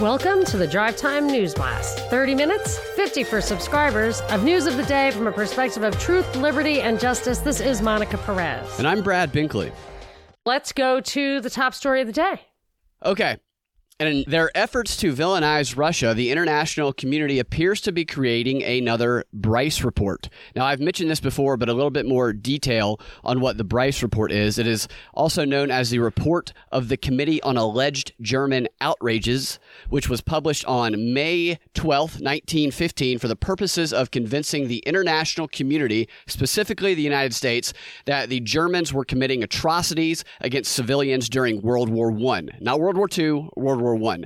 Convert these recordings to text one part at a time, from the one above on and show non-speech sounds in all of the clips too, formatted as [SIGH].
Welcome to the Drive Time News Blast. 30 minutes, 50 for subscribers, of news of the day from a perspective of truth, liberty, and justice. This is Monica Perez. And I'm Brad Binkley. Let's go to the top story of the day. Okay. And in their efforts to villainize Russia, the international community appears to be creating another Bryce report. Now, I've mentioned this before, but a little bit more detail on what the Bryce report is. It is also known as the Report of the Committee on Alleged German Outrages, which was published on May 12, 1915, for the purposes of convincing the international community, specifically the United States, that the Germans were committing atrocities against civilians during World War I. Not World War II, World War War I.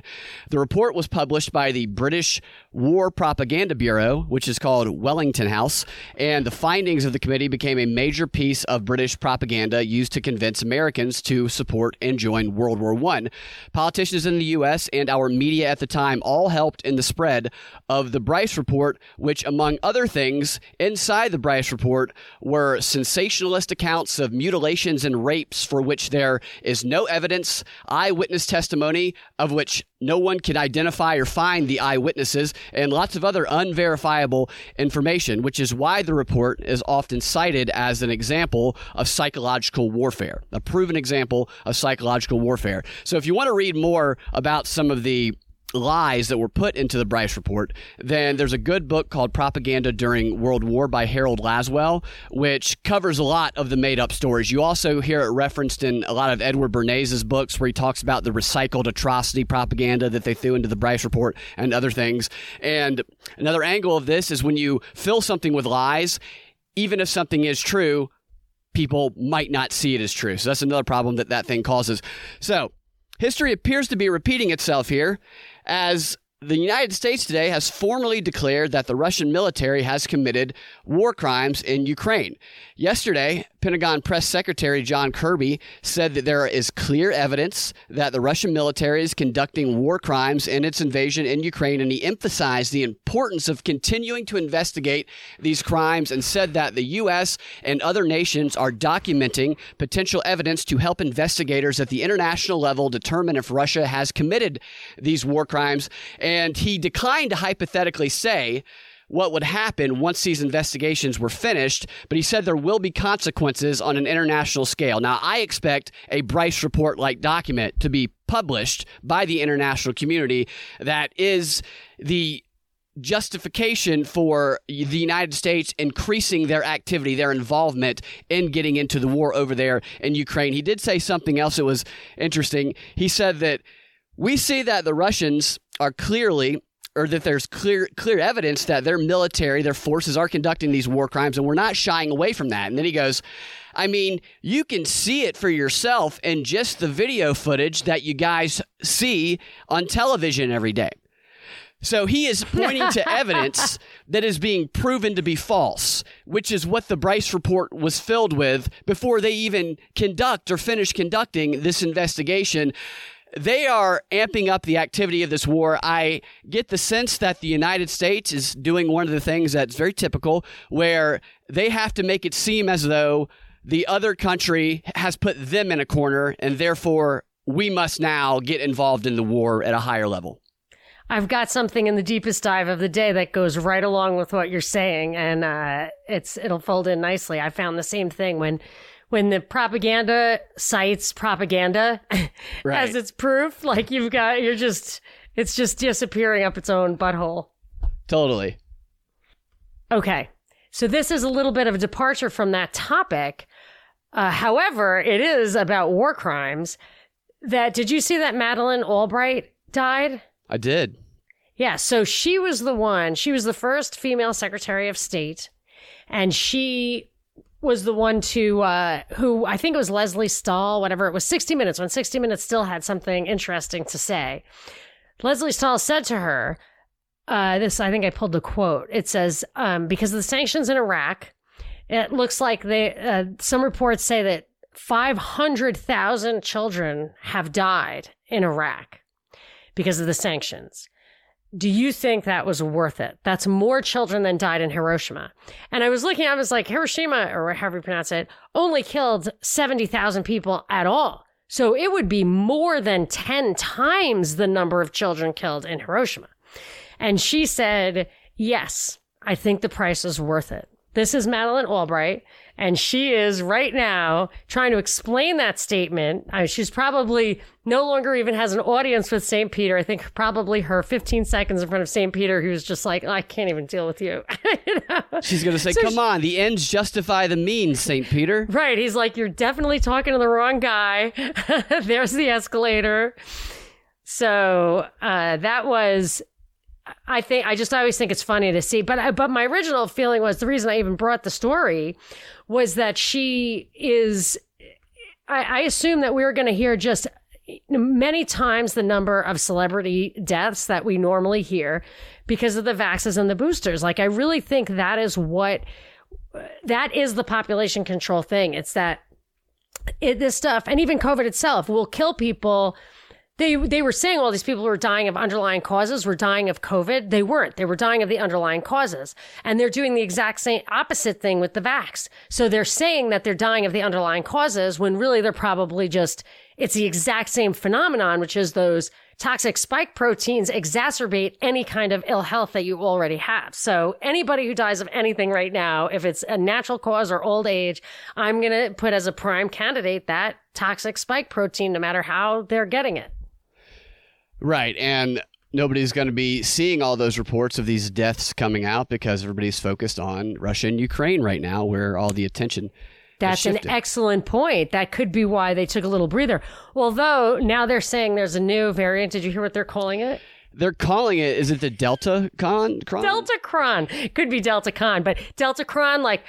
The report was published by the British War Propaganda Bureau, which is called Wellington House, and the findings of the committee became a major piece of British propaganda used to convince Americans to support and join World War I. Politicians in the U.S. and our media at the time all helped in the spread of the Bryce Report, which, among other things, inside the Bryce Report were sensationalist accounts of mutilations and rapes for which there is no evidence, eyewitness testimony of which no one can identify or find the eyewitnesses, and lots of other unverifiable information, which is why the report is often cited as an example of psychological warfare, a proven example of psychological warfare. So if you want to read more about some of the lies that were put into the Bryce report, then there's a good book called Propaganda During World War by Harold Lasswell, which covers a lot of the made up stories. You also hear it referenced in a lot of Edward Bernays' books where he talks about the recycled atrocity propaganda that they threw into the Bryce report and other things. And another angle of this is when you fill something with lies, even if something is true, people might not see it as true. So that's another problem that that thing causes. So, History appears to be repeating itself here as the United States today has formally declared that the Russian military has committed war crimes in Ukraine. Yesterday, Pentagon Press Secretary John Kirby said that there is clear evidence that the Russian military is conducting war crimes in its invasion in Ukraine, and he emphasized the importance of continuing to investigate these crimes and said that the U.S. and other nations are documenting potential evidence to help investigators at the international level determine if Russia has committed these war crimes. And he declined to hypothetically say what would happen once these investigations were finished, but he said there will be consequences on an international scale. Now, I expect a Bryce report like document to be published by the international community that is the justification for the United States increasing their activity, their involvement in getting into the war over there in Ukraine. He did say something else that was interesting. He said that we see that the Russians are clearly or that there's clear clear evidence that their military, their forces are conducting these war crimes, and we're not shying away from that. And then he goes, I mean, you can see it for yourself in just the video footage that you guys see on television every day. So he is pointing to [LAUGHS] evidence that is being proven to be false, which is what the Bryce report was filled with before they even conduct or finish conducting this investigation they are amping up the activity of this war. I get the sense that the United States is doing one of the things that's very typical, where they have to make it seem as though the other country has put them in a corner, and therefore we must now get involved in the war at a higher level. I've got something in the deepest dive of the day that goes right along with what you're saying, and uh, it's it'll fold in nicely. I found the same thing when when the propaganda cites propaganda [LAUGHS] right. as its proof, like you've got, you're just, it's just disappearing up its own butthole. Totally. Okay. So this is a little bit of a departure from that topic. Uh, however, it is about war crimes. That did you see that Madeleine Albright died? I did. Yeah, so she was the one, she was the first female Secretary of State, and she was the one to uh, who I think it was Lesley Stahl, whatever it was, 60 Minutes, when 60 Minutes still had something interesting to say. Lesley Stahl said to her, uh, this, I think I pulled the quote. It says, um, because of the sanctions in Iraq, it looks like they, uh, some reports say that 500,000 children have died in Iraq because of the sanctions do you think that was worth it? That's more children than died in Hiroshima. And I was looking, I was like, Hiroshima, or however you pronounce it, only killed 70,000 people at all. So it would be more than 10 times the number of children killed in Hiroshima. And she said, Yes, I think the price is worth it. This is Madeleine Albright, and she is right now trying to explain that statement. I mean, she's probably no longer even has an audience with St. Peter. I think probably her 15 seconds in front of St. Peter, who's just like, I can't even deal with you. [LAUGHS] you know? She's going to say, so Come she, on, the ends justify the means, St. Peter. [LAUGHS] Right. He's like, You're definitely talking to the wrong guy. [LAUGHS] There's the escalator. So uh, that was I think I just always think it's funny to see, but but my original feeling was the reason I even brought the story was that she is. I, I assume that we are going to hear just many times the number of celebrity deaths that we normally hear because of the vaxes and the boosters. Like I really think that is what that is the population control thing. It's that it, this stuff and even COVID itself will kill people they they were saying all these people were dying of underlying causes were dying of COVID. They weren't. They were dying of the underlying causes. And they're doing the exact same opposite thing with the vax. So they're saying that they're dying of the underlying causes when really they're probably just it's the exact same phenomenon, which is those toxic spike proteins exacerbate any kind of ill health that you already have. So anybody who dies of anything right now, if it's a natural cause or old age, I'm going to put as a prime candidate that toxic spike protein, no matter how they're getting it. Right. And nobody's going to be seeing all those reports of these deaths coming out because everybody's focused on Russia and Ukraine right now, where all the attention. That's an excellent point. That could be why they took a little breather. Although now they're saying there's a new variant. Did you hear what they're calling it? They're calling it. Is it the Delta Con? Cron? Delta Cron could be Delta Con, but Delta Cron like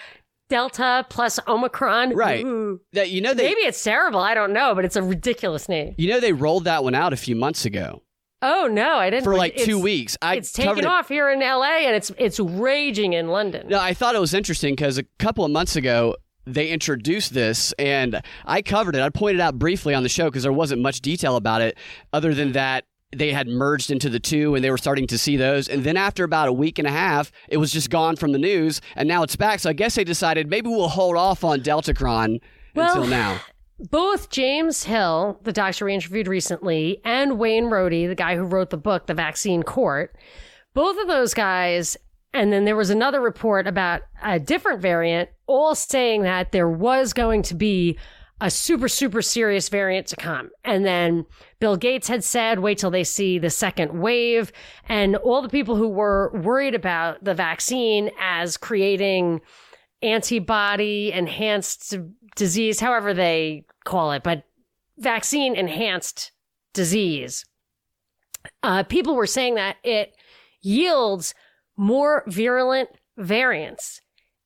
Delta plus Omicron. Right. That you know they, maybe it's terrible. I don't know, but it's a ridiculous name. You know they rolled that one out a few months ago. Oh no, I didn't. For like two weeks, I it's taken off here in L.A. and it's it's raging in London. No, I thought it was interesting because a couple of months ago they introduced this and I covered it. I pointed out briefly on the show because there wasn't much detail about it other than that they had merged into the two and they were starting to see those. And then after about a week and a half, it was just gone from the news and now it's back. So I guess they decided maybe we'll hold off on Deltacron well, until now. [SIGHS] Both James Hill, the doctor we interviewed recently, and Wayne Rohde, the guy who wrote the book, The Vaccine Court, both of those guys, and then there was another report about a different variant, all saying that there was going to be a super, super serious variant to come. And then Bill Gates had said, wait till they see the second wave. And all the people who were worried about the vaccine as creating antibody enhanced disease, however they call it, but vaccine enhanced disease. Uh, people were saying that it yields more virulent variants.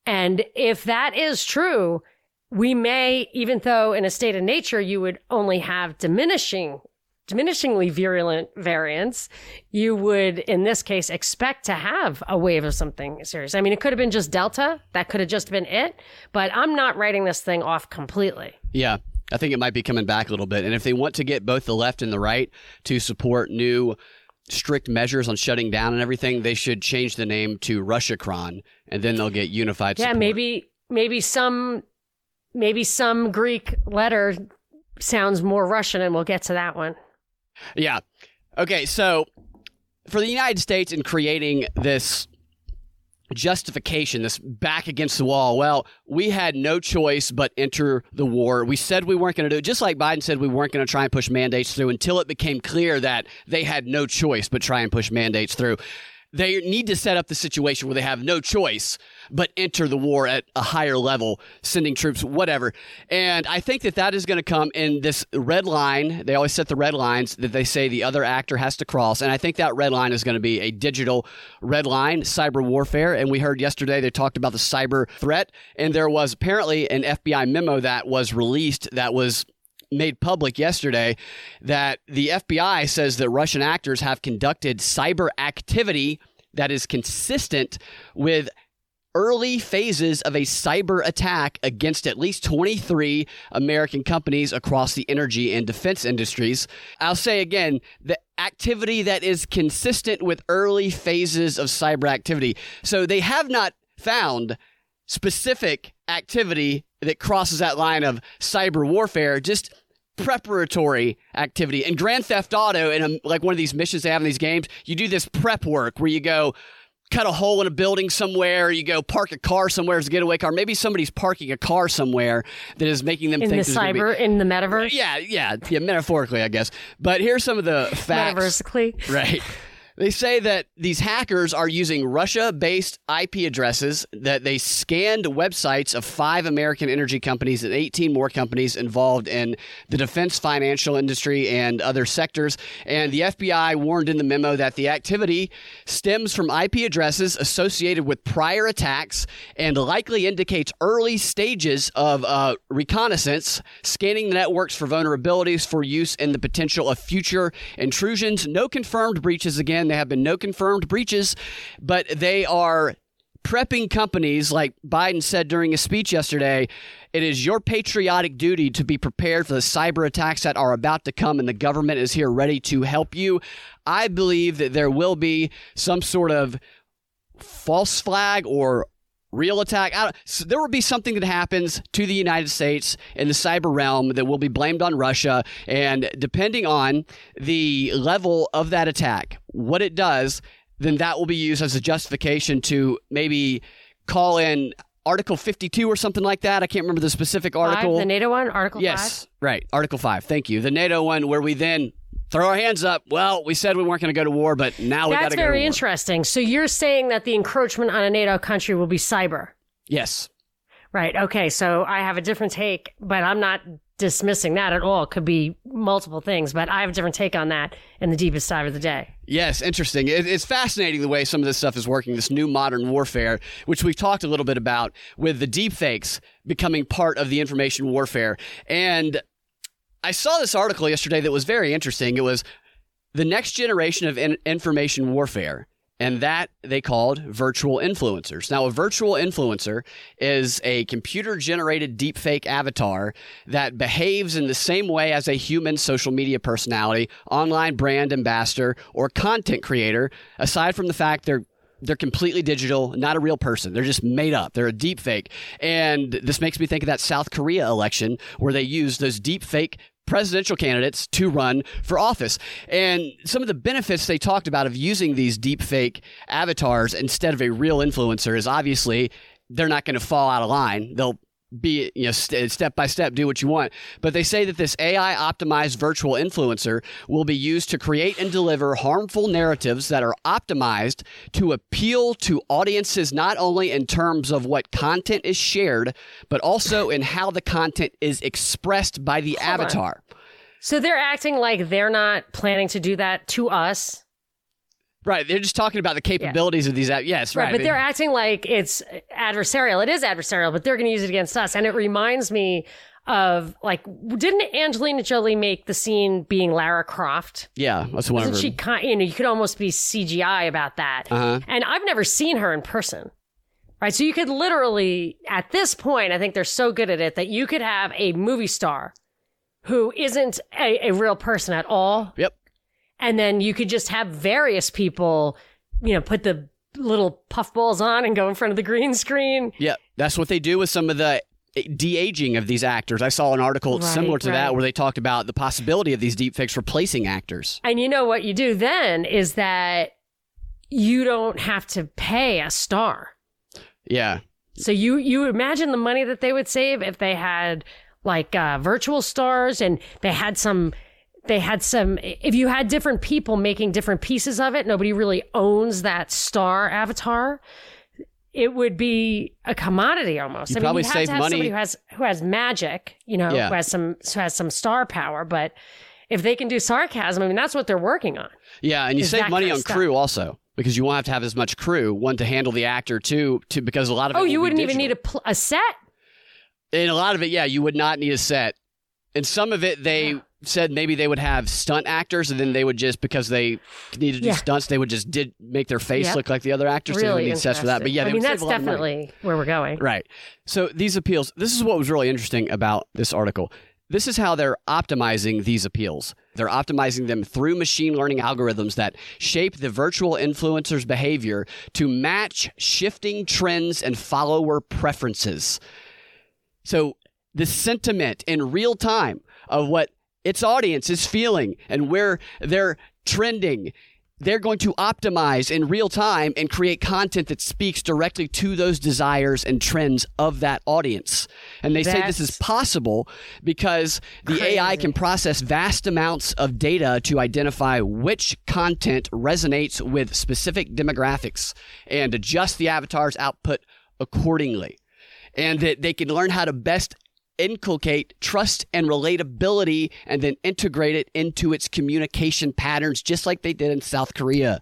And if that is true, we may, even though in a state of nature you would only have diminishing, diminishingly virulent variants, you would, in this case, expect to have a wave of something serious. I mean, it could have been just Delta. That could have just been it. But I'm not writing this thing off completely. Yeah. I think it might be coming back a little bit. And if they want to get both the left and the right to support new strict measures on shutting down and everything, they should change the name to Russiacron and then they'll get unified yeah, support. maybe maybe some maybe some Greek letter sounds more Russian, and we'll get to that one. Yeah. Okay, so for the United States in creating this justification, this back against the wall, well, we had no choice but enter the war. We said we weren't going to do it, just like Biden said we weren't going to try and push mandates through until it became clear that they had no choice but try and push mandates through. They need to set up the situation where they have no choice but enter the war at a higher level, sending troops, whatever. And I think that that is going to come in this red line. They always set the red lines that they say the other actor has to cross. And I think that red line is going to be a digital red line, cyber warfare. And we heard yesterday they talked about the cyber threat. And there was apparently an FBI memo that was released that was made public yesterday that the FBI says that Russian actors have conducted cyber activity that is consistent with early phases of a cyber attack against at least 23 American companies across the energy and defense industries. I'll say again, the activity that is consistent with early phases of cyber activity. So they have not found specific activity that crosses that line of cyber warfare, just preparatory activity. In Grand Theft Auto, in a, like one of these missions they have in these games, you do this prep work where you go cut a hole in a building somewhere, you go park a car somewhere as a getaway car. Maybe somebody's parking a car somewhere that is making them in think the gonna be- cyber, in the metaverse, yeah, yeah, yeah, metaphorically, I guess. But here's some of the facts. Right. They say that these hackers are using Russia based IP addresses, that they scanned websites of five American energy companies and 18 more companies involved in the defense financial industry and other sectors. And the FBI warned in the memo that the activity stems from IP addresses associated with prior attacks and likely indicates early stages of uh, reconnaissance, scanning the networks for vulnerabilities for use in the potential of future intrusions. No confirmed breaches again. There have been no confirmed breaches, but they are prepping companies, like Biden said during his speech yesterday. It is your patriotic duty to be prepared for the cyber attacks that are about to come, and the government is here ready to help you. I believe that there will be some sort of false flag or real attack. I don't- so there will be something that happens to the United States in the cyber realm that will be blamed on Russia. And depending on the level of that attack, what it does, then that will be used as a justification to maybe call in Article 52 or something like that. I can't remember the specific article. Five, the NATO one, Article Yes, right. Article 5. Thank you. The NATO one where we then throw our hands up. Well, we said we weren't going to go to war, but now we got to go to war. That's very interesting. So you're saying that the encroachment on a NATO country will be cyber, Yes. right? Okay, so I have a different take, but I'm not dismissing that at all. It could be multiple things, but I have a different take on that in the deepest dive of the day. Yes, interesting. It, it's fascinating the way some of this stuff is working, this new modern warfare, which we've talked a little bit about with the deepfakes becoming part of the information warfare. And I saw this article yesterday that was very interesting. It was the next generation of in- information warfare. And that they called virtual influencers. Now, a virtual influencer is a computer generated deepfake avatar that behaves in the same way as a human social media personality, online brand ambassador, or content creator, aside from the fact they're they're completely digital, not a real person. They're just made up. They're a deep fake. And this makes me think of that South Korea election where they used those deep fake presidential candidates to run for office. And some of the benefits they talked about of using these deep fake avatars instead of a real influencer is obviously they're not going to fall out of line. They'll be you know st- step by step do what you want but they say that this ai optimized virtual influencer will be used to create and deliver harmful narratives that are optimized to appeal to audiences not only in terms of what content is shared but also in how the content is expressed by the Hold on. avatar So they're acting like they're not planning to do that to us. Right they're just talking about the capabilities of these apps. yes Right, right, but They- they're acting like it's adversarial. It is adversarial, but they're going to use it against us. And it reminds me of like, didn't Angelina Jolie make the scene being Lara Croft? yeah that's one her she kind? You know, you could almost be CGI about that. uh-huh And I've never seen her in person. Right, so you could literally, at this point, I think they're so good at it that you could have a movie star who isn't a, a real person at all, yep and then you could just have various people, you know, put the little puffballs on and go in front of the green screen. Yeah, that's what they do with some of the de aging of these actors. I saw an article Right, similar to right. that where they talked about the possibility of these deepfakes replacing actors. And you know what you do then is that you don't have to pay a star. Yeah, So you you imagine the money that they would save if they had like uh, virtual stars and they had some they had some if you had different people making different pieces of it nobody really owns that star avatar it would be a commodity almost You i mean probably you have save to have money- somebody who has who has magic you know Yeah. who has some who has some star power but if they can do sarcasm i mean that's what they're working on yeah, and you save money kind of on stuff. crew also because you won't have to have as much crew one to handle the actor two to because a lot of it oh you wouldn't even need a, pl- a set and a lot of it yeah you would not need a set and some of it they Yeah. Said maybe they would have stunt actors and then they would just because they needed to do Yeah. stunts they would just did make their face Yep. look like the other actors so they would really need sets for that but yeah i mean that's save a lot of money. definitely where we're going Right. So these appeals, this is what was really interesting about this article. This is how they're optimizing these appeals. They're optimizing them through machine learning algorithms that shape the virtual influencer's behavior to match shifting trends and follower preferences. So the sentiment in real time of what its audience is feeling and where they're trending they're going to optimize in real time and create content that speaks directly to those desires and trends of that audience. And they say this is possible because the crazy. AI can process vast amounts of data to identify which content resonates with specific demographics and adjust the avatar's output accordingly. And that they can learn how to best inculcate trust and relatability and then integrate it into its communication patterns, just like they did in South Korea.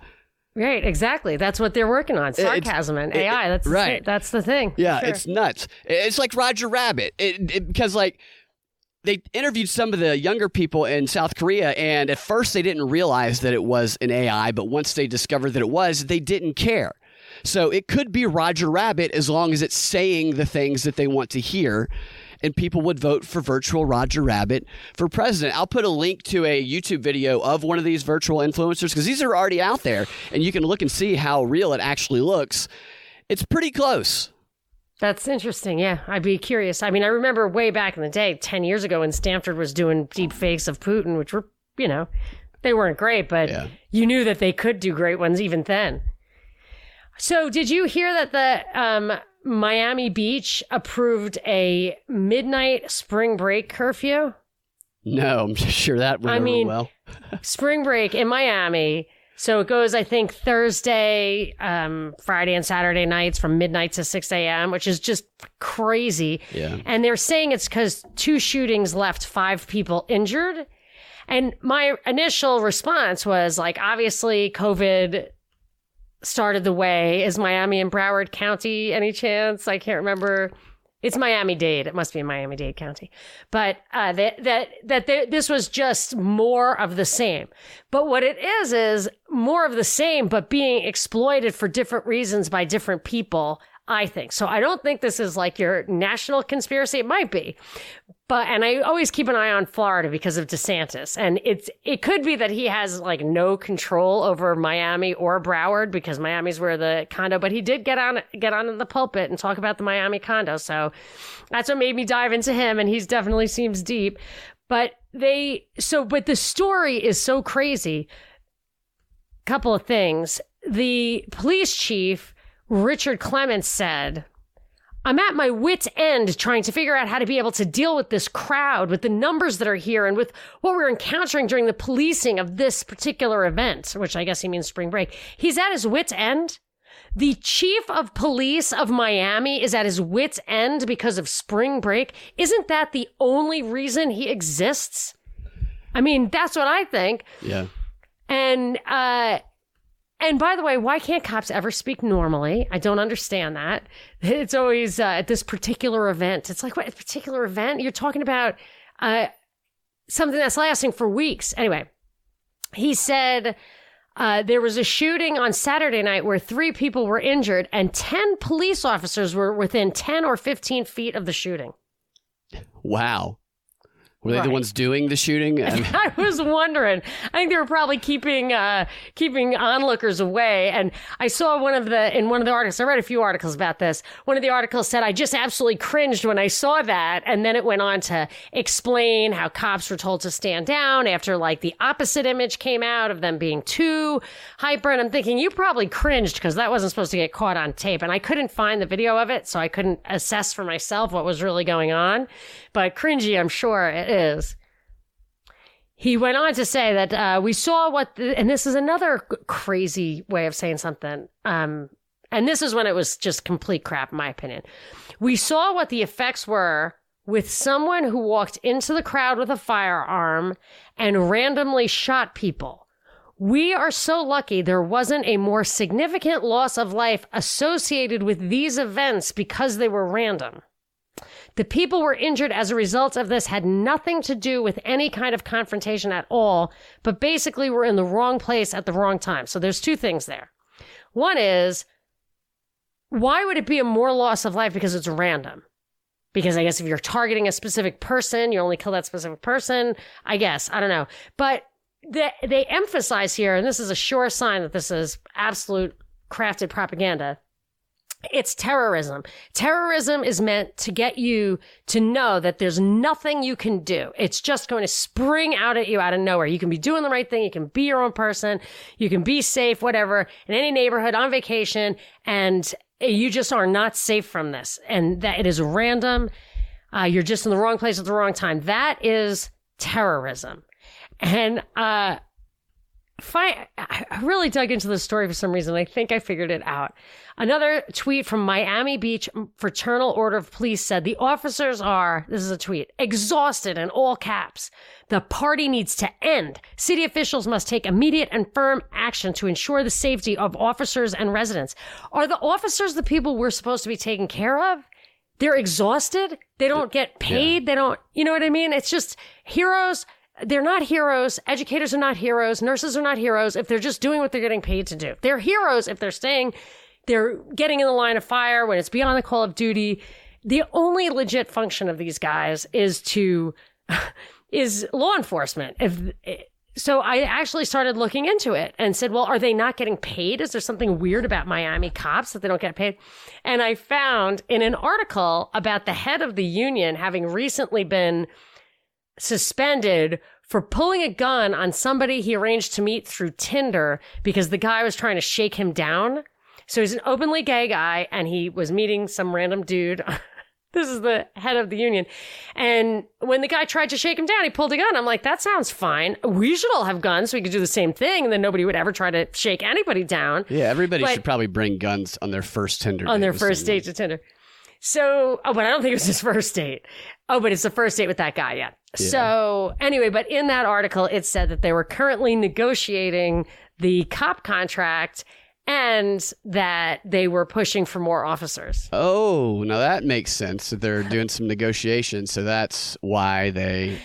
Right, exactly. That's what they're working on. Sarcasm and it- AI. That's right. thi- that's the thing. Yeah, Sure. it's nuts. It's like Roger Rabbit it, it- because like they interviewed some of the younger people in South Korea, and at first they didn't realize that it was an AI, but once they discovered that it was, they didn't care. So it could be Roger Rabbit as long as it's saying the things that they want to hear. And people would vote for virtual Roger Rabbit for president. I'll put a link to a YouTube video of one of these virtual influencers because these are already out there and you can look and see how real it actually looks. It's pretty close. That's interesting. Yeah, I'd be curious. I mean, I remember way back in the day, 10 years ago, when Stanford was doing deep fakes of Putin, which were, you know, they weren't great, but Yeah. you knew that they could do great ones even then. So, did you hear that the um, Miami Beach approved a midnight spring break curfew? No, [LAUGHS] I'm sure that went I mean- well. [LAUGHS] spring break in Miami. So it goes, I think, Thursday, um, Friday, and Saturday nights from midnight to 6 a.m., which is just crazy. Yeah. And they're saying it's because two shootings left five people injured. And my initial response was like, obviously, COVID started the way. Is Miami and Broward County any chance? I can't remember. It's Miami Dade. It must be Miami Dade County. But uh, that that that th- this was just more of the same. But what it is is more of the same, but being exploited for different reasons by different people. I think so. I don't think this is like your national conspiracy. It might be, but and I always keep an eye on Florida because of DeSantis, and it's it could be that he has like no control over Miami or Broward because Miami's where the condo. But he did get on get on the pulpit and talk about the Miami condo, so that's what made me dive into him, and he's definitely seems deep. But they so but the story is so crazy. Couple of things. The police chief Richard Clements said. I'm at my wit's end trying to figure out how to be able to deal with this crowd, with the numbers that are here, and with what we're encountering during the policing of this particular event, which I guess he means spring break. He's at his wit's end. The chief of police of Miami is at his wit's end because of spring break. Isn't that the only reason he exists? I mean, that's what I think. Yeah. And uh and by the way, why can't cops ever speak normally? I don't understand that. [LAUGHS] It's always uh, at this particular event. It's like what particular event? You're talking about uh something that's lasting for weeks. Anyway, he said uh, there was a shooting on Saturday night where three people were injured and 10 police officers were within 10 or 15 feet of the shooting. Wow. Were they the ones doing the shooting? [LAUGHS] I mean, I was wondering. I think they were probably keeping uh, keeping onlookers away. And I saw one of the in one of the articles. I read a few articles about this. One of the articles said I just absolutely cringed when I saw that, and then it went on to explain how cops were told to stand down after like the opposite image came out of them being too hyper. And I'm thinking you probably cringed because that wasn't supposed to get caught on tape, and I couldn't find the video of it, so I couldn't assess for myself what was really going on. But cringy, I'm sure it is. He went on to say that uh, we saw what, the, and this is another crazy way of saying something. Um, and this is when it was just complete crap, in my opinion. We saw what the effects were with someone who walked into the crowd with a firearm and randomly shot people. We are so lucky there wasn't a more significant loss of life associated with these events because they were random. The people were injured as a result of this had nothing to do with any kind of confrontation at all, but basically were in the wrong place at the wrong time. So there's two things there. One is, why would it be a more loss of life because it's random? Because I guess if you're targeting a specific person, you only kill that specific person. I guess. I don't know. But they, they emphasize here, and this is a sure sign that this is absolute crafted propaganda It's terrorism. Terrorism is meant to get you to know that there's nothing you can do. It's just going to spring out at you out of nowhere. You can be doing the right thing. You can be your own person. You can be safe, whatever, in any neighborhood on vacation. And you just are not safe from this. And that it is random. Uh, you're just in the wrong place at the wrong time. That is terrorism. And, uh, I really dug into the story for some reason. I think I figured it out. Another tweet from Miami Beach Fraternal Order of Police said the officers are, this is a tweet, exhausted in all caps. The party needs to end. City officials must take immediate and firm action to ensure the safety of officers and residents. Are the officers the people we're supposed to be taking care of? They're exhausted. They don't get paid. They don't, you know what I mean? It's just heroes they're not heroes. Educators are not heroes. Nurses are not heroes if they're just doing what they're getting paid to do. They're heroes if they're staying, they're getting in the line of fire when it's beyond the call of duty. The only legit function of these guys is to, [LAUGHS] is law enforcement. If, so I actually started looking into it and said, well, are they not getting paid? Is there something weird about Miami cops that they don't get paid? And I found in an article about the head of the union having recently been suspended for pulling a gun on somebody he arranged to meet through Tinder because the guy was trying to shake him down. So he's an openly gay guy and he was meeting some random dude. [LAUGHS] this is the head of the union. And when the guy tried to shake him down, he pulled a gun. I'm like, that sounds fine. We should all have guns so we could do the same thing. And then nobody would ever try to shake anybody down. Yeah, everybody But- should probably bring guns on their first Tinder on their first date to Tinder. So, oh, but I don't think it was his [LAUGHS] first date. Oh, but it's the first date with that guy, yeah. So, anyway, but in that article, it said that they were currently negotiating the cop contract and that they were pushing for more officers. Oh, now that makes sense. That they're doing some negotiations, so that's why they.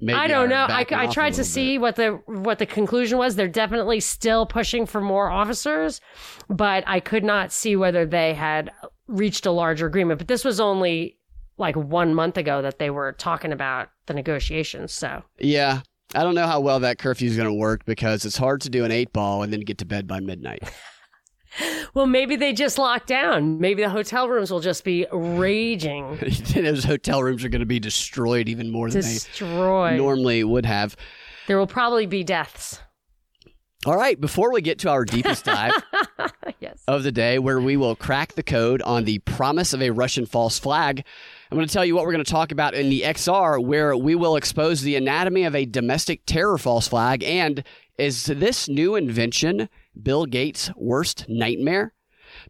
Maybe I don't know. I, I tried to see what the what the conclusion was. They're definitely still pushing for more officers, but I could not see whether they had reached a larger agreement. But this was only like one month ago that they were talking about the negotiations. So. Yeah, I don't know how well that curfew is going to work because it's hard to do an eight ball and then get to bed by midnight. [LAUGHS] Well, maybe they just locked down. Maybe the hotel rooms will just be raging, [LAUGHS] Those hotel rooms are going to be destroyed even more than they normally would have. there will probably be deaths. All right, before we get to our deepest dive [LAUGHS] yes. of the day, where we will crack the code on the promise of a Russian false flag, I'm going to tell you what we're going to talk about in the XR, where we will expose the anatomy of a domestic terror false flag. And is this new invention Bill Gates' worst nightmare?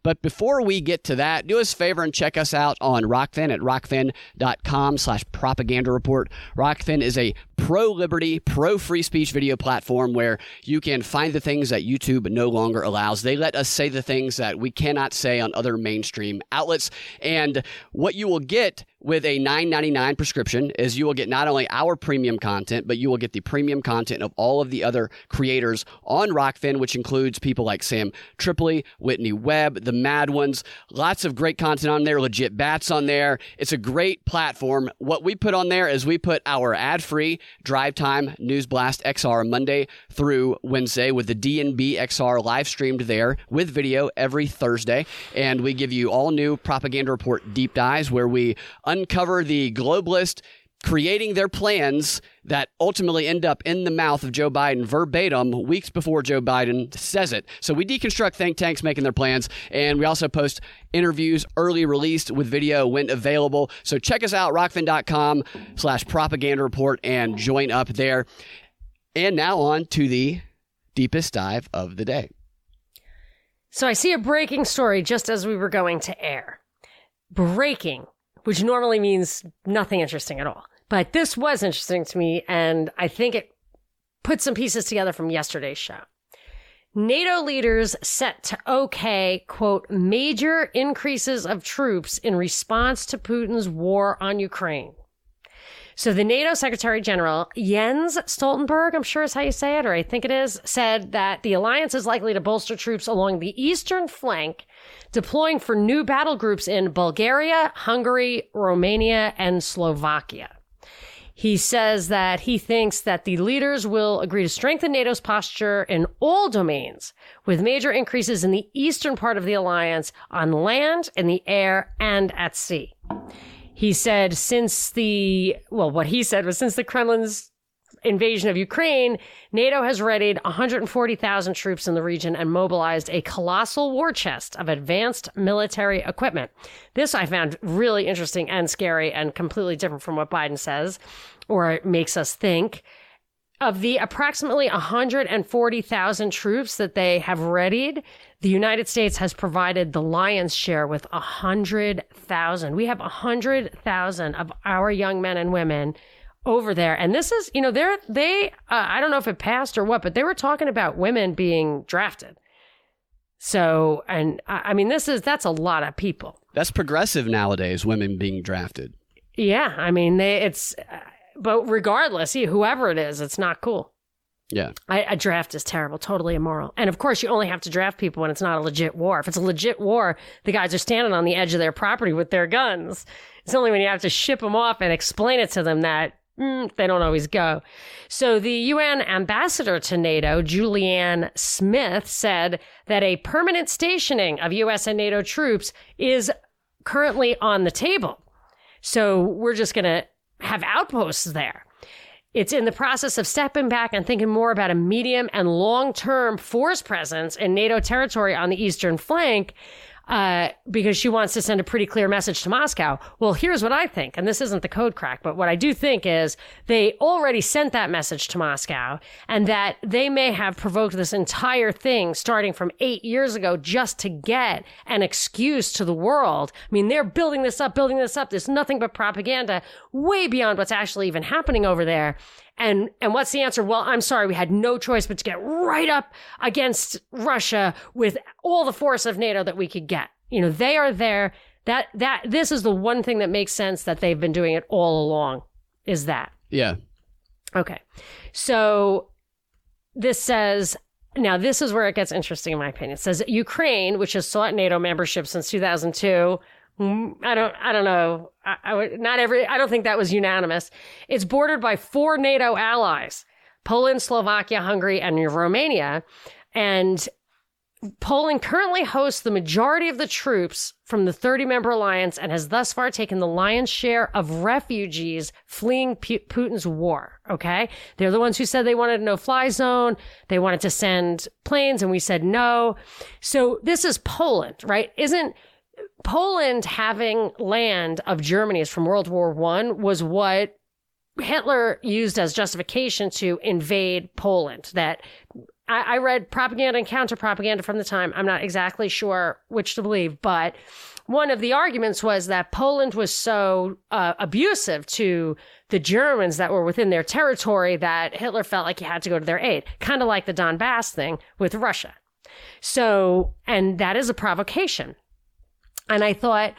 But before we get to that, do us a favor and check us out on Rokfin at rokfin.com slash propaganda report. Rokfin is a pro liberty, pro free speech video platform where you can find the things that YouTube no longer allows. They let us say the things that we cannot say on other mainstream outlets. And what you will get with a $9.99 prescription is you will get not only our premium content, but you will get the premium content of all of the other creators on Rokfin, which includes people like Sam Tripoli, Whitney Webb, the Mad Ones. Lots of great content on there, legit bats on there. It's a great platform. What we put on there is we put our ad free drive time news blast XR Monday through Wednesday with the DNB XR live streamed there with video every Thursday. And we give you all new propaganda report deep dives where we uncover the globalist creating their plans that ultimately end up in the mouth of Joe Biden verbatim weeks before Joe Biden says it. So we deconstruct think tanks making their plans, and we also post interviews early released with video when available. So check us out, rokfin.com slash propaganda report, and join up there. And now on to the deepest dive of the day. So I see a breaking story just as we were going to air. Breaking, which normally means nothing interesting at all. But this was interesting to me, and I think it put some pieces together from yesterday's show. NATO leaders set to okay, quote, major increases of troops in response to Putin's war on Ukraine. So the NATO Secretary General Jens Stoltenberg, I'm sure is how you say it, or I think it is, said that the alliance is likely to bolster troops along the eastern flank, deploying for new battle groups in Bulgaria, Hungary, Romania, and Slovakia. He says that he thinks that the leaders will agree to strengthen NATO's posture in all domains, with major increases in the eastern part of the alliance on land, in the air, and at sea. He said since the, well, what he said was since the Kremlin's invasion of Ukraine, NATO has readied 140,000 troops in the region and mobilized a colossal war chest of advanced military equipment. This I found really interesting and scary and completely different from what Biden says or makes us think. Of the approximately 140,000 troops that they have readied, the United States has provided the lion's share with 100,000. We have 100,000 of our young men and women over there. And this is, you know, they're, they, uh, I don't know if it passed or what, but they were talking about women being drafted. So, and I mean, this is, that's a lot of people. That's progressive nowadays, women being drafted. Yeah. I mean, they, it's, uh, but regardless, whoever it is, it's not cool. Yeah. I, a draft is terrible, totally immoral. And of course, you only have to draft people when it's not a legit war. If it's a legit war, the guys are standing on the edge of their property with their guns. It's only when you have to ship them off and explain it to them that Mm, they don't always go. So the UN ambassador to NATO, Julianne Smith, said that a permanent stationing of US and NATO troops is currently on the table. So we're just going to have outposts there. It's in the process of stepping back and thinking more about a medium and long term force presence in NATO territory on the eastern flank uh, because she wants to send a pretty clear message to Moscow. Well, here's what I think, and this isn't the code crack, but what I do think is they already sent that message to Moscow, and that they may have provoked this entire thing starting from eight years ago just to get an excuse to the world. I mean, they're building this up, building this up. There's nothing but propaganda way beyond what's actually even happening over there. And and what's the answer? Well, I'm sorry, we had no choice but to get right up against Russia with all the force of NATO that we could get. You know, they are there. That that this is the one thing that makes sense that they've been doing it all along. Is that? Yeah. Okay. So this says now this is where it gets interesting in my opinion. It says Ukraine, which has sought NATO membership since 2002, Mm, Hmm, I don't, I don't know. I, I not every, I don't think that was unanimous. It's bordered by four NATO allies, Poland, Slovakia, Hungary, and Romania. And Poland currently hosts the majority of the troops from the 30 member alliance and has thus far taken the lion's share of refugees fleeing P- Putin's war. Okay. They're the ones who said they wanted a no fly zone. They wanted to send planes and we said no. So this is Poland, right? Isn't, Poland having land of Germany's from World War One was what Hitler used as justification to invade Poland. That I, I read propaganda and counter propaganda from the time. I'm not exactly sure which to believe, but one of the arguments was that Poland was so uh, abusive to the Germans that were within their territory that Hitler felt like he had to go to their aid, kind of like the Donbass thing with Russia. So, and that is a provocation. And I thought,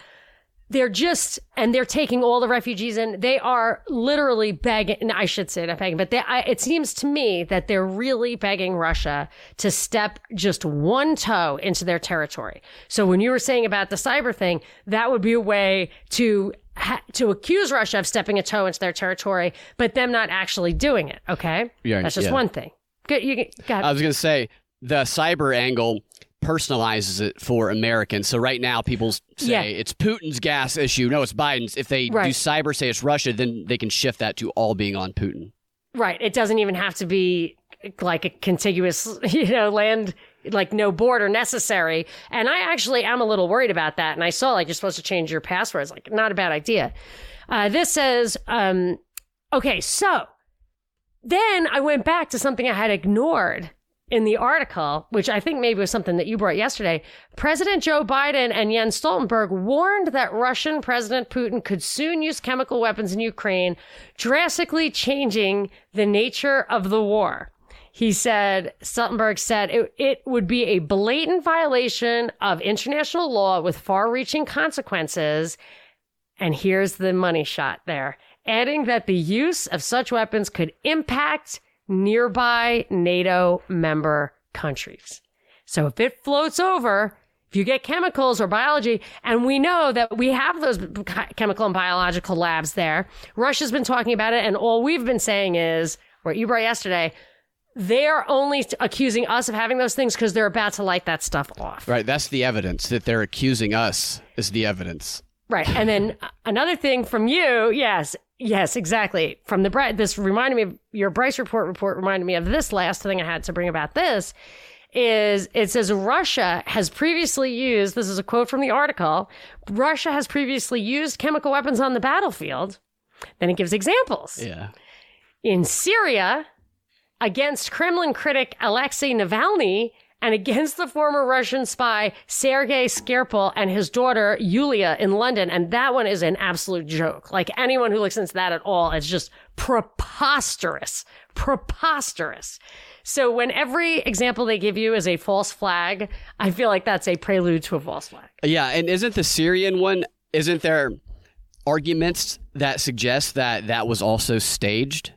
they're just, and they're taking all the refugees in. They are literally begging, I should say not begging, but they, I, it seems to me that they're really begging Russia to step just one toe into their territory. So when you were saying about the cyber thing, that would be a way to ha- to accuse Russia of stepping a toe into their territory, but them not actually doing it. Okay, yeah, that's just yeah. one thing. Good, you got. I was going to say the cyber angle personalizes it for Americans. So right now, people say Yeah. it's Putin's gas issue. No, it's Biden's. If they do cyber say it's Russia, then they can shift that to all being on Putin. Right. It doesn't even have to be like a contiguous, [LAUGHS] you know, land, like no border necessary. And I actually am a little worried about that. And I saw like you're supposed to change your passwords. Like, not a bad idea. Uh, this says, um, okay, so then I went back to something I had ignored in the article, which I think maybe was something that you brought yesterday. President Joe Biden and Jens Stoltenberg warned that Russian President Putin could soon use chemical weapons in Ukraine, drastically changing the nature of the war. He said, Stoltenberg said it, it would be a blatant violation of international law with far reaching consequences. And here's the money shot there, adding that the use of such weapons could impact nearby NATO member countries. So if it floats over, if you get chemicals or biology, and we know that we have those chemical and biological labs there. Russia's been talking about it, and all we've been saying is what you brought yesterday. They're only accusing us of having those things because they're about to light that stuff off. Right. That's the evidence that they're accusing us is the evidence. Right. And then uh, another thing from you, yes, yes, exactly. From the this reminded me of your Bryce report report reminded me of this last thing I had to bring about this is it says Russia has previously used this is a quote from the article Russia has previously used chemical weapons on the battlefield. Then it gives examples. Yeah. In Syria against Kremlin critic Alexei Navalny and against the former Russian spy Sergei Skripal and his daughter Yulia in London. And that one is an absolute joke. Like anyone who looks into that at all, it's just preposterous, preposterous. So when every example they give you is a false flag, I feel like that's a prelude to a false flag. Yeah, and isn't the Syrian one? Isn't there arguments that suggest that that was also staged?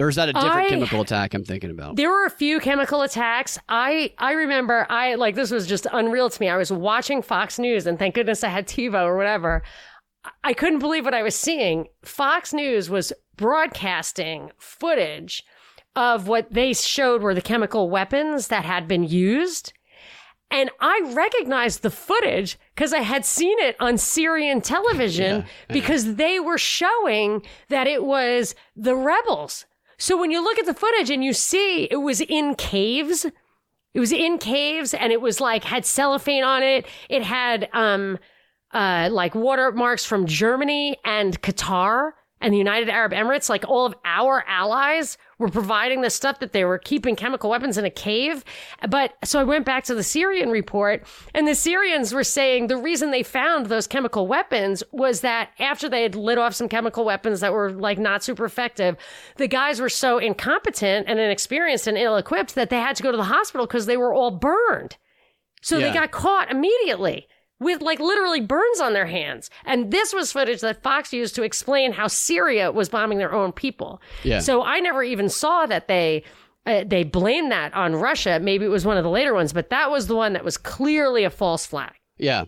Or is that a different I, chemical attack I'm thinking about? There were a few chemical attacks. I I remember I like this was just unreal to me. I was watching Fox News and thank goodness I had TiVo or whatever. I couldn't believe what I was seeing. Fox News was broadcasting footage of what they showed were the chemical weapons that had been used. And I recognized the footage because I had seen it on Syrian television [LAUGHS] yeah. because they were showing that it was the rebels so when you look at the footage and you see it was in caves, it was in caves and it was like had cellophane on it. It had um uh like watermarks from Germany and Qatar and the United Arab Emirates, like all of our allies were providing the stuff that they were keeping chemical weapons in a cave. But so I went back to the Syrian report, and the Syrians were saying the reason they found those chemical weapons was that after they had lit off some chemical weapons that were like not super effective, the guys were so incompetent and inexperienced and ill equipped that they had to go to the hospital because they were all burned. So yeah. they got caught immediately with like literally burns on their hands. And this was footage that Fox used to explain how Syria was bombing their own people. Yeah. So I never even saw that they uh, they blamed that on Russia. Maybe it was one of the later ones, but that was the one that was clearly a false flag. Yeah.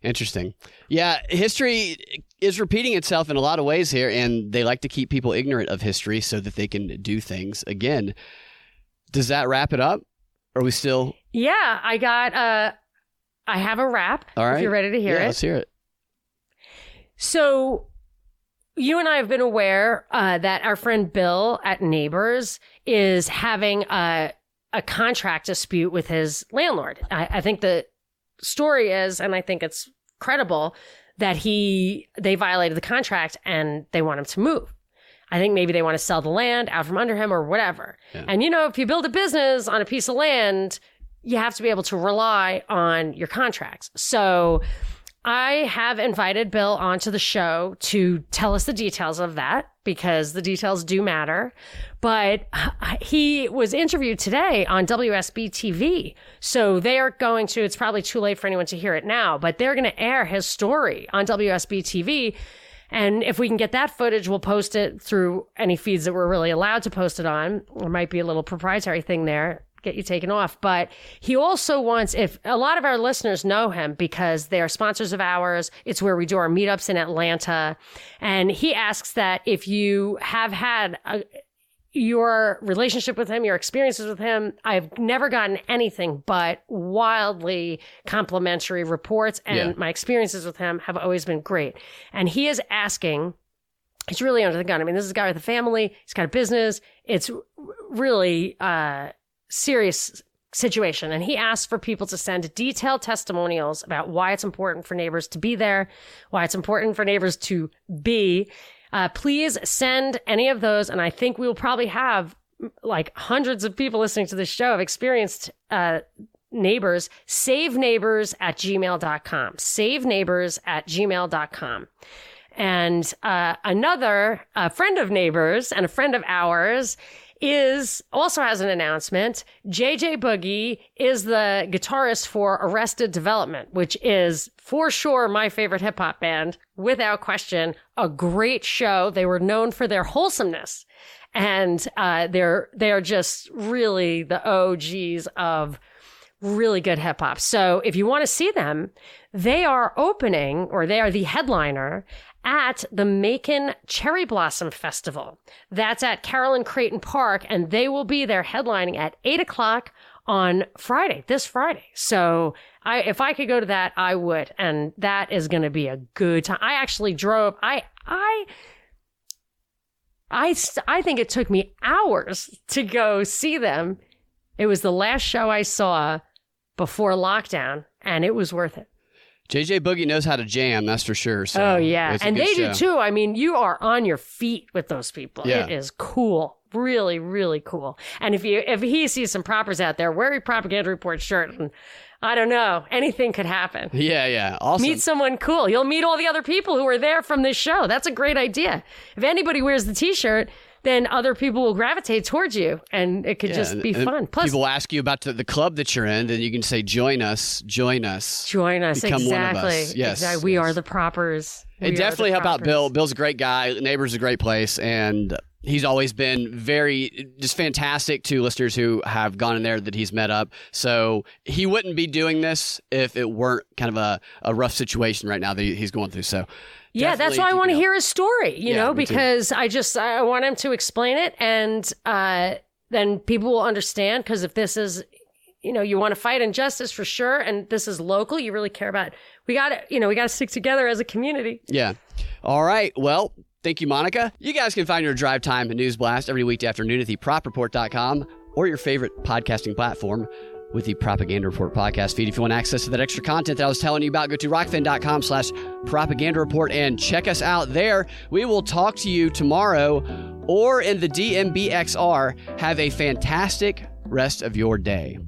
Interesting. Yeah, history is repeating itself in a lot of ways here, and they like to keep people ignorant of history so that they can do things again. Does that wrap it up? Are we still? Yeah, I got uh, I have a rap. All right. If you're ready to hear yeah, it. Let's hear it. So, you and I have been aware uh, that our friend Bill at Neighbors is having a, a contract dispute with his landlord. I, I think the story is, and I think it's credible, that he they violated the contract and they want him to move. I think maybe they want to sell the land out from under him or whatever. Yeah. And you know, if you build a business on a piece of land, you have to be able to rely on your contracts. So I have invited Bill onto the show to tell us the details of that because the details do matter. But he was interviewed today on WSB TV. So they are going to, it's probably too late for anyone to hear it now, but they're going to air his story on WSB TV. And if we can get that footage, we'll post it through any feeds that we're really allowed to post it on. There might be a little proprietary thing there get you taken off. But he also wants, if a lot of our listeners know him because they are sponsors of ours, it's where we do our meetups in Atlanta. And he asks that if you have had a, your relationship with him, your experiences with him, I've never gotten anything but wildly complimentary reports. And yeah. my experiences with him have always been great. And he is asking, he's really under the gun. I mean, this is a guy with a family. He's got a business. It's really, uh, serious situation. And he asked for people to send detailed testimonials about why it's important for neighbors to be there, why it's important for neighbors to be. Uh, please send any of those. And I think we will probably have like hundreds of people listening to this show have experienced uh, neighbors. Save neighbors at gmail.com. Save neighbors at gmail.com. And uh, another friend of neighbors and a friend of ours is also has an announcement. JJ Boogie is the guitarist for Arrested Development, which is for sure my favorite hip hop band, without question. A great show. They were known for their wholesomeness, and uh, they're they are just really the OGs of really good hip hop. So if you want to see them, they are opening or they are the headliner at the Macon Cherry Blossom Festival. That's at Carolyn Crayton Park, and they will be there headlining at eight o'clock on Friday, this Friday. So I, if I could go to that, I would. And that is going to be a good time. I actually drove, I, I, I, I think it took me hours to go see them. It was the last show I saw before lockdown and it was worth it. JJ Boogie knows how to jam, that's for sure. So oh yeah, and they show. do too. I mean, you are on your feet with those people. Yeah. It is cool, really, really cool. And if you if he sees some propers out there, wear a propaganda report shirt, and I don't know, anything could happen. [LAUGHS] Yeah, yeah. Awesome. Meet someone cool. You'll meet all the other people who are there from this show. That's a great idea. If anybody wears the T-shirt, then other people will gravitate towards you, and it could Yeah, just be and fun. Plus, people ask you about the, club that you're in, then you can say, "Join us, join us." join us become one of exactly. us. Yes, exactly. We yes. are the propers. We And definitely help out. Bill. Bill's a great guy. Neighbor's a great place, and he's always been very just fantastic to listeners who have gone in there that he's met up. So he wouldn't be doing this if it weren't kind of a, a rough situation right now that he's going through. So Yeah, that's why I want to hear his story, you Yeah, know, me too. because I just I want him to explain it and uh then people will understand because if this is you know, you want to fight injustice for sure and this is local, you really care about we got to, you know, we got to stick together as a community. Yeah. All right. Well, thank you, Monica. You guys can find your drive time news blast every weekday afternoon at thepropreport.com or your favorite podcasting platform with the Propaganda Report podcast feed. If you want access to that extra content that I was telling you about, go to rokfin.com slash propaganda report and check us out there. We will talk to you tomorrow or in the DMBXR. Have a fantastic rest of your day.